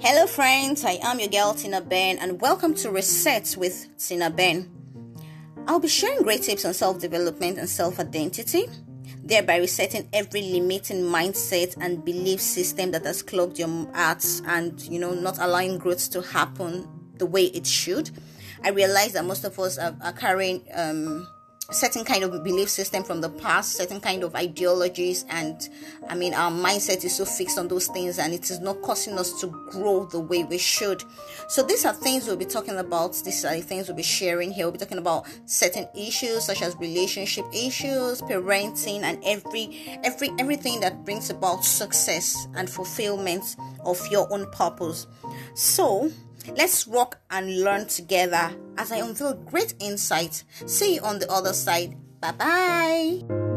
Hello, friends. I am your girl Tina Ben, and welcome to Reset with Tina Ben. I'll be sharing great tips on self development and self identity, thereby resetting every limiting mindset and belief system that has clogged your heart and you know not allowing growth to happen the way it should. I realize that most of us are, are carrying um, certain kind of belief system from the past certain kind of ideologies and i mean our mindset is so fixed on those things and it is not causing us to grow the way we should. So these are things we'll be talking about these are the things we'll be sharing here. We'll be talking about certain issues such as relationship issues parenting and every every everything that brings about success and fulfillment of your own purpose. So Let's rock and learn together as I unveil great insight. See you on the other side. Bye bye.